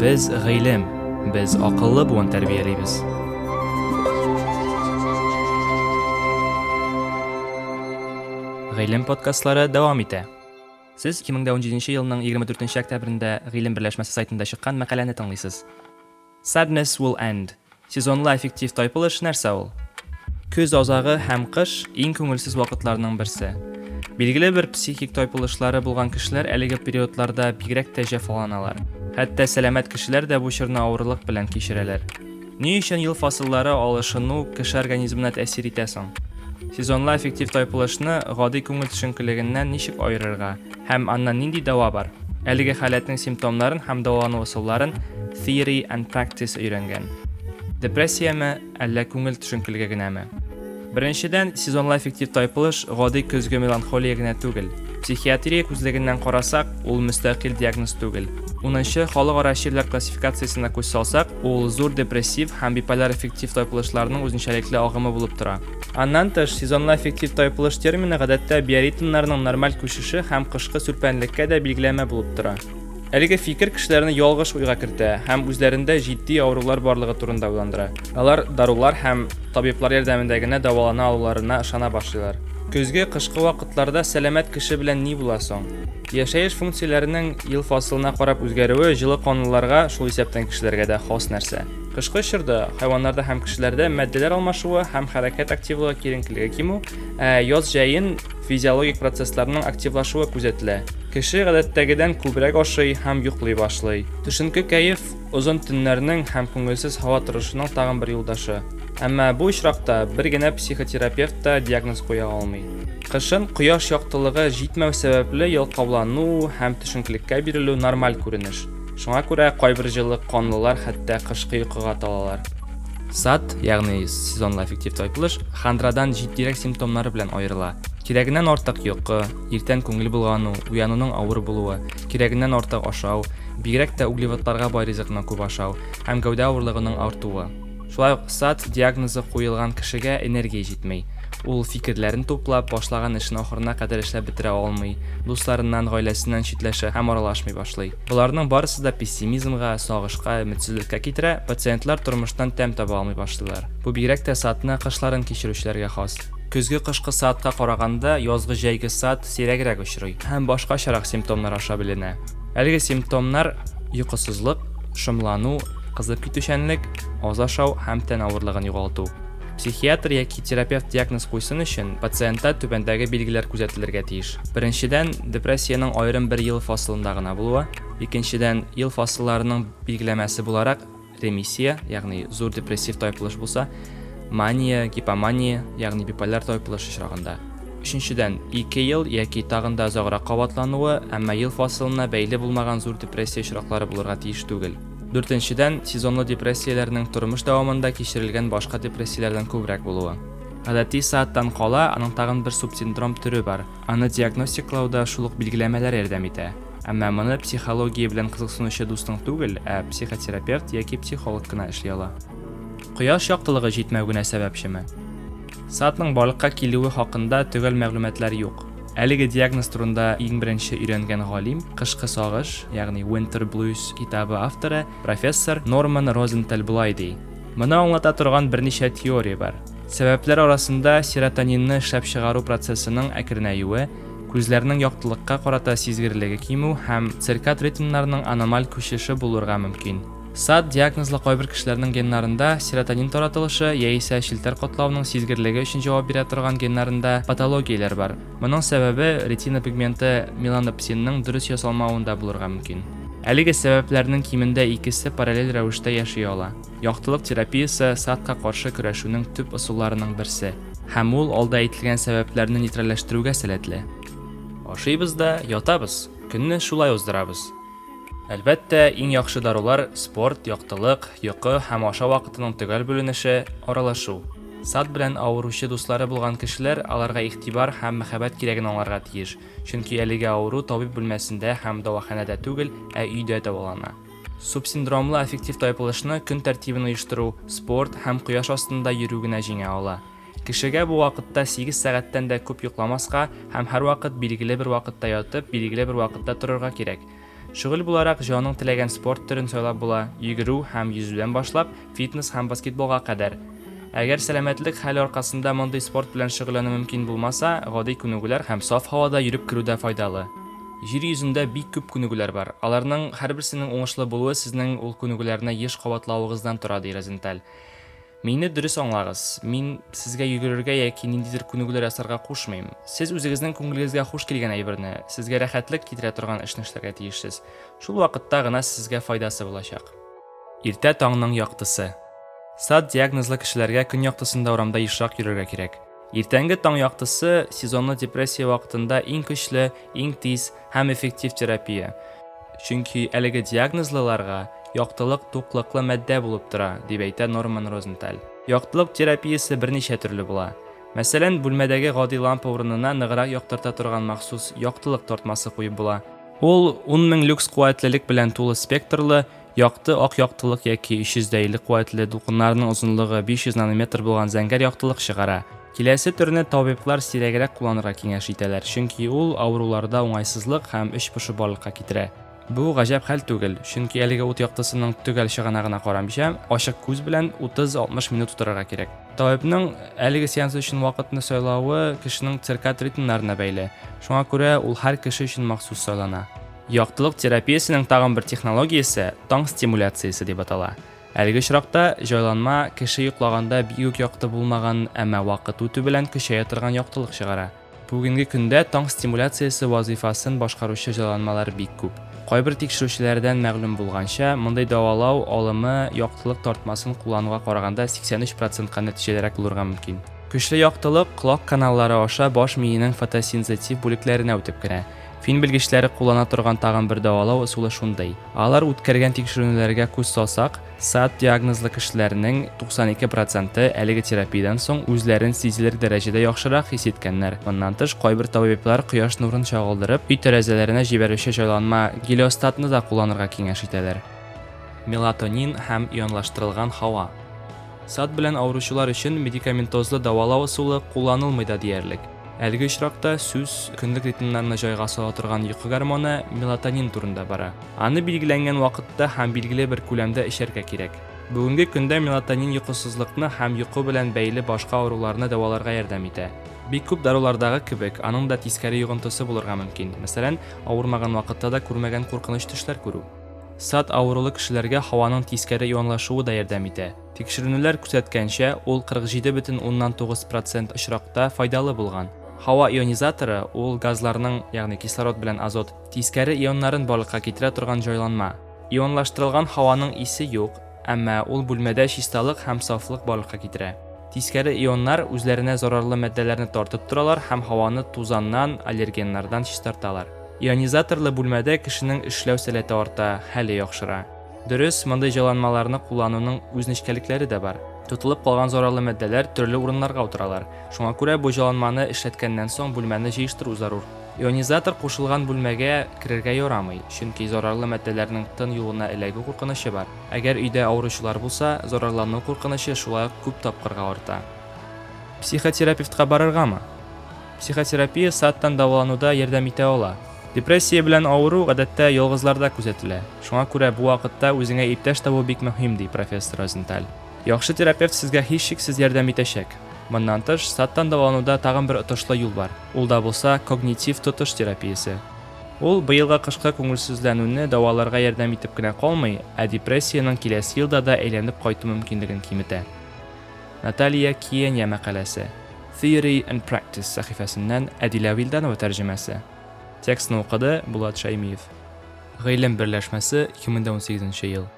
Biz гыйлем, biz акыллы буын тәрбиялибез. Гыйлем подкастлары дәвам итә. Сез 2017 елның 24 октябрендә Гыйлем берләшмәсе сайтында чыккан мәкаләне тыңлыйсыз. Sadness will end. Сезонлы эффектив тайпылыш нәрсә ул? Көз азагы һәм кыш иң күңелсез вакытларның берсе. Билгеле бер психик тайпылышлары булган кешеләр әлеге периодларда бигрәк тә җәфаланалар. Хәтта сәламәт кешеләр дә бу чорны авырлык белән кичерәләр. Ни өчен ел фасыллары алышыну кеше организмына тәэсир итә соң? Сезонлы эффектив тайпылышны гади күңел төшенкелегеннән ничек аерырга һәм аннан нинди дәва бар? Әлеге халәтнең симптомнарын һәм дәвалану ысулларын Theory and Practice өйрәнгән. Депрессиямы әллә күңел төшенкелеге генәме? Беренчедән, сезонлы эффектив тайпылыш гади көзге меланхолия генә түгел. Психиатрия күзлегеннән карасак, ул мөстәкыйль диагноз түгел. 10нчы халыкара чирләр классификациясенә күз салсак, ул зур депрессив һәм биполяр эффектив тайпылышларның үзенчәлекле агымы булып тора. Аннан тыш, сезонлы эффектив тайпылыш термины гадәттә биоритмнарның нормаль күчеше һәм кышкы сүрпәнлеккә дә билгеләмә булып тора. Әлеге фикер кешеләрне ялгыш уйга кертә һәм үзләрендә җитди авырулар барлыгы турында уйландыра. Алар дарулар һәм табиблар ярдәмендә генә дәвалана алуларына ышана башлыйлар. Көзге кышкы вакытларда сәламәт кеше белән ни була соң? Яшәеш функцияләренең ел фасылына карап үзгәрүе җылы канлыларга, шул исәптән кешеләргә дә хас нәрсә. Кышкы чорда хайваннарда һәм кешеләрдә матдәләр алмашуы һәм хәрәкәт активлыгы киеренкелеге кимү, ә яз җәен физиологик процессларның активлашуы күзәтелә. Кеше гадәттәгедән күбрәк ашый һәм йоклый башлый. Төшенке кәеф озын төннәрнең һәм күңелсез һава торышының тагын бер юлдашы. Әмма бу очракта бер генә психотерапевт та диагноз куя алмый. Кышын кояш яктылыгы җитмәү сәбәпле ялкаулану һәм төшенкелеккә бирелү нормаль күренеш. Шуңа күрә кайбер җылы канлылар хәтта кышкы йокыга талалар. Сад, ягъни сезонлы эффектив тайпылыш, хандрадан җитдирәк симптомнары белән аерыла. Кирәгеннән артык йокы, иртән күңел булгану, уянуның авыр булуы, кирәгеннән артык ашау, бигрәк тә углеводларга бай ризыкны күп ашау һәм гәүдә авырлыгының артуы. Шулай ук диагнозы куелган кешегә энергия җитмәй. Ул фикерләрен туплап, башлаган эшен ахырына кадәр эшләп бетерә алмый, дусларыннан, гаиләсеннән читләшә һәм аралашмый башлый. Буларның барысы да пессимизмга, сагышка, өметсезлеккә китерә, пациентлар тормыштан тәм таба алмый башлыйлар. Бу бигрәк тә садны кышларын кичерүчеләргә хас. Көзге кышкы саатка караганда язгы җәйге саат сирәгрәк очрый һәм башкачарак симптомнар аша беленә. Әлеге симптомнар йокысызлык, шомлану, кызып китүчәнлек, аз ашау һәм тән авырлыгын югалту. Психиатр яки терапевт диагноз куйсын өчен пациентта түбәндәге билгеләр күзәтелергә тиеш. Беренчедән, депрессиянең аерым бер ел фасылында гына булуы, икенчедән, ел фасылларының билгеләмәсе буларак ремиссия, ягъни зур депрессив тайпылыш булса, мания, гипомания, ягъни биполяр тайпылыш очрагында. Өченчедән, 2 ел яки тагын да озаграк кабатлануы, әмма ел фасылына бәйле булмаган зур депрессия очраклары булырга тиеш түгел. Дүртенчедән, сезонлы депрессияләрнең тормыш дәвамында кичерелгән башка депрессияләрдән күбрәк булуы. Гадәти сааттан кала аның тагын бер субсиндром төре бар. Аны диагностиклауда шул ук билгеләмәләр ярдәм итә. Әмма моны психология белән кызыксынучы дустың түгел, ә психотерапевт яки психолог кына эшли ала. Кояш яктылыгы җитмәү генә сәбәпчеме? Саатның барлыкка килүе хакында төгәл мәгълүматлар. Әлеге диагноз турында иң беренче өйрәнгән галим, кышкы сагыш, ягъни Winter Blues китабы авторы профессор Норман Розенталь булай ди. Моны аңлата торган берничә теория бар. Сәбәпләр арасында серотонинны эшләп чыгару процессының әкренәюе, күзләрнең яктылыкка карата сизгерлеге кимү һәм циркад ритмнарының аномаль күчеше булырга мөмкин. Сад диагнозлы кайбер кешеләрнең геннарында серотонин таратылышы яисә челтәр катлауның сизгерлеге өчен җавап бирә торган геннарында патологияләр бар. Моның сәбәбе ретина пигменты меланопсинның дөрес ясалмавында булырга мөмкин. Әлеге сәбәпләрнең кимендә икесе параллель рәвештә яши ала. Яктылык терапиясе садка каршы көрәшүнең төп ысулларының берсе, һәм ул алда әйтелгән сәбәпләрне нейтральләштерүгә сәләтле. Ашыйбыз да ятабыз, көнне шулай уздырабыз. Әлбәттә, иң яхшы дарулар спорт, яктылык, йокы һәм аша вакытының төгәл бүленеше, аралашу. Сад белән авыручы дуслары булган кешеләр аларга игътибар һәм мәхәббәт кирәген аңларга тиеш, чөнки әлеге авыру табиб бүлмәсендә һәм дәваханәдә түгел, ә өйдә дәвалана. Субсиндромлы аффектив тайпылышны көн тәртибен оештыру, спорт һәм кояш астында йөрү генә җиңә ала. Кешегә бу вакытта 8 сәгатьтән дә күп йокламаска һәм һәр вакыт билгеле бер вакытта ятып, билгеле бер вакытта торырга кирәк. Шөгыль буларак җаның теләгән спорт төрен сайлап була, йөгерү һәм йөзүдән башлап, фитнес һәм баскетболга кадәр. Әгәр сәламәтлек хәле аркасында мондый спорт белән шөгыльләнү мөмкин булмаса, гади күнегүләр һәм саф һавада йөреп керү дә файдалы. Җир йөзендә бик күп күнегүләр бар. Аларның һәрберсенең уңышлы булуы сезнең ул күнегүләрне еш кабатлавыгыздан тора, ди Розенталь. Мине дөрес аңлагыз. Мин сезгә йөгерергә яки ниндидер күнегүләр ясарга кушмыйм. Сез үзегезнең күңелегезгә хуш килгән әйберне, сезгә рәхәтлек китерә торган эшне эшләргә тиешсез. Шул вакытта гына сезгә файдасы булачак. Иртә таңның яктысы. Сад диагнозлы кешеләргә көн яктысында урамда ешрак йөрергә кирәк. Иртәнге таң яктысы сезонлы депрессия вакытында иң көчле, иң тиз һәм эффектив терапия. Чөнки әлеге диагнозлыларга яктылык туклыклы матдә булып тора, дип әйтә Норман Розенталь. Яктылык терапиясе берничә төрле була. Мәсәлән, бүлмәдәге гади лампа урынына ныграк яктырта торган махсус яктылык тартмасы куеп була. Ул 10 мең люкс куәтлелек белән тулы спектрлы, якты ак яктылык яки 300 дәйле куәтле дулкыннарның озынлыгы 500 нанометр булган зәңгәр яктылык чыгара. Киләсе төрне табиблар сирәгрәк кулланырга киңәш итәләр, чөнки ул авыруларда уңайсызлык һәм эч пошы барлыкка китерә. Бу гаҗәп хәл түгел, чөнки әлеге ут яктысының төгәл чыганагына карамыйча, ачык күз белән 30-60 минут утырырга кирәк. Табибның әлеге сеанс өчен вакытны сайлавы кешенең циркад ритмнарына бәйле. Шуңа күрә ул һәр кеше өчен махсус сайлана. Яктылык терапиясенең тагын бер технологиясе таң стимуляциясе дип атала. Әлеге очракта җайланма кеше йоклаганда бик үк якты булмаган, әмма вакыт үтү белән көчәя торган яктылык чыгара. Бүгенге көндә таң стимуляциясе вазифасын башкаручы җайланмалар бик күп. Кайбер тикшерүчеләрдән мәгълүм булганча, мондай дәвалау алымы яктылык тартмасын куллануга караганда 83%ка нәтиҗәлерәк булырга мөмкин. Көчле яктылык колак каналлары аша баш миенең фотосинтетив бүлекләренә үтеп керә. Фин белгечләре куллана торган тагын бер дәвалау ысулы шундый. Алар үткәргән тикшерүләргә күз салсак, САД диагнозлы кешеләрнең 92%-ы әлеге терапиядан соң үзләрен сизелер дәрәҗәдә яхшырак хис иткәннәр. Моннан тыш, кайбер табиблар кояш нурын чагылдырып, үй тәрәзәләренә җибәрүче җайланма гелиостатны да кулланырга киңәш итәләр. Мелатонин һәм ионлаштырылган һава. САД белән авыручылар өчен медикаментозлы дәвалау ысулы кулланылмый да диярлек. Әлеге очракта сүз көнлек ритмнарны җайга сала торган йокы гормоны мелатонин турында бара. Аны билгеләнгән вакытта һәм билгеле бер күләмдә эчәргә кирәк. Бүгенге көндә мелатонин йокысызлыкны һәм йокы белән бәйле башка авыруларны дәваларга ярдәм итә. Бик күп дарулардагы кебек, аның да тискәре йогынтысы булырга мөмкин. Мәсәлән, авырмаган вакытта да күрмәгән куркыныч төшләр күрү. Сад авырулы кешеләргә һаваның тискәре ионлашуы да ярдәм итә. Тикшеренүләр күрсәткәнчә, ул 47,9% очракта файдалы булган. Һава ионизаторы ул газларның, ягъни кислород белән азот, тискәре ионнарын барлыкка китерә торган җайланма. Ионлаштырылган һаваның исе юк, әмма ул бүлмәдә чисталык һәм сафлык барлыкка китерә. Тискәре ионнар үзләренә зарарлы матдәләрне тартып торалар һәм һаваны тузаннан, аллергеннардан чистарталар. Ионизаторлы бүлмәдә кешенең эшләү сәләте арта, хәле яхшыра. Дөрес, мондай җайланмаларны куллануның үз нечкәлекләре дә бар. Тотылып калган зарарлы матдәләр төрле урыннарга утыралар. Шуңа күрә бу җайланманы эшләткәннән соң бүлмәне җыештыру зарур. Ионизатор кушылган бүлмәгә керергә ярамый, чөнки зарарлы матдәләрнең тын юлына эләгү куркынычы бар. Әгәр өйдә авыручылар булса, зарарлану куркынычы шулай күп тапкырга арта. Психотерапевтка барыргамы? Психотерапия саттан дәвалануда ярдәм итә ала. Депрессия белән авыру гадәттә ялгызларда күзәтелә. Шуңа күрә бу вакытта үзеңә иптәш табу бик мөһим, ди профессор Розенталь. Яхшы терапевт сезгә һичшиксез ярдәм итәчәк. Моннан тыш, саттан дәвалануда тагын бер отышлы юл бар. Ул да булса когнитив тотыш терапиясе. Ул быелга кышкы күңелсезләнүне дәваларга ярдәм итеп кенә калмый, ә депрессияның киләсе елда да әйләнеп кайту мөмкинлеген киметә. Наталья Киения мәкаләсе. Theory and Practice сәхифәсеннән Әдилә Вилданова тәрҗемәсе. Текстны укыды Булат Шаймиев. Гыйлем берләшмәсе 2018 ел.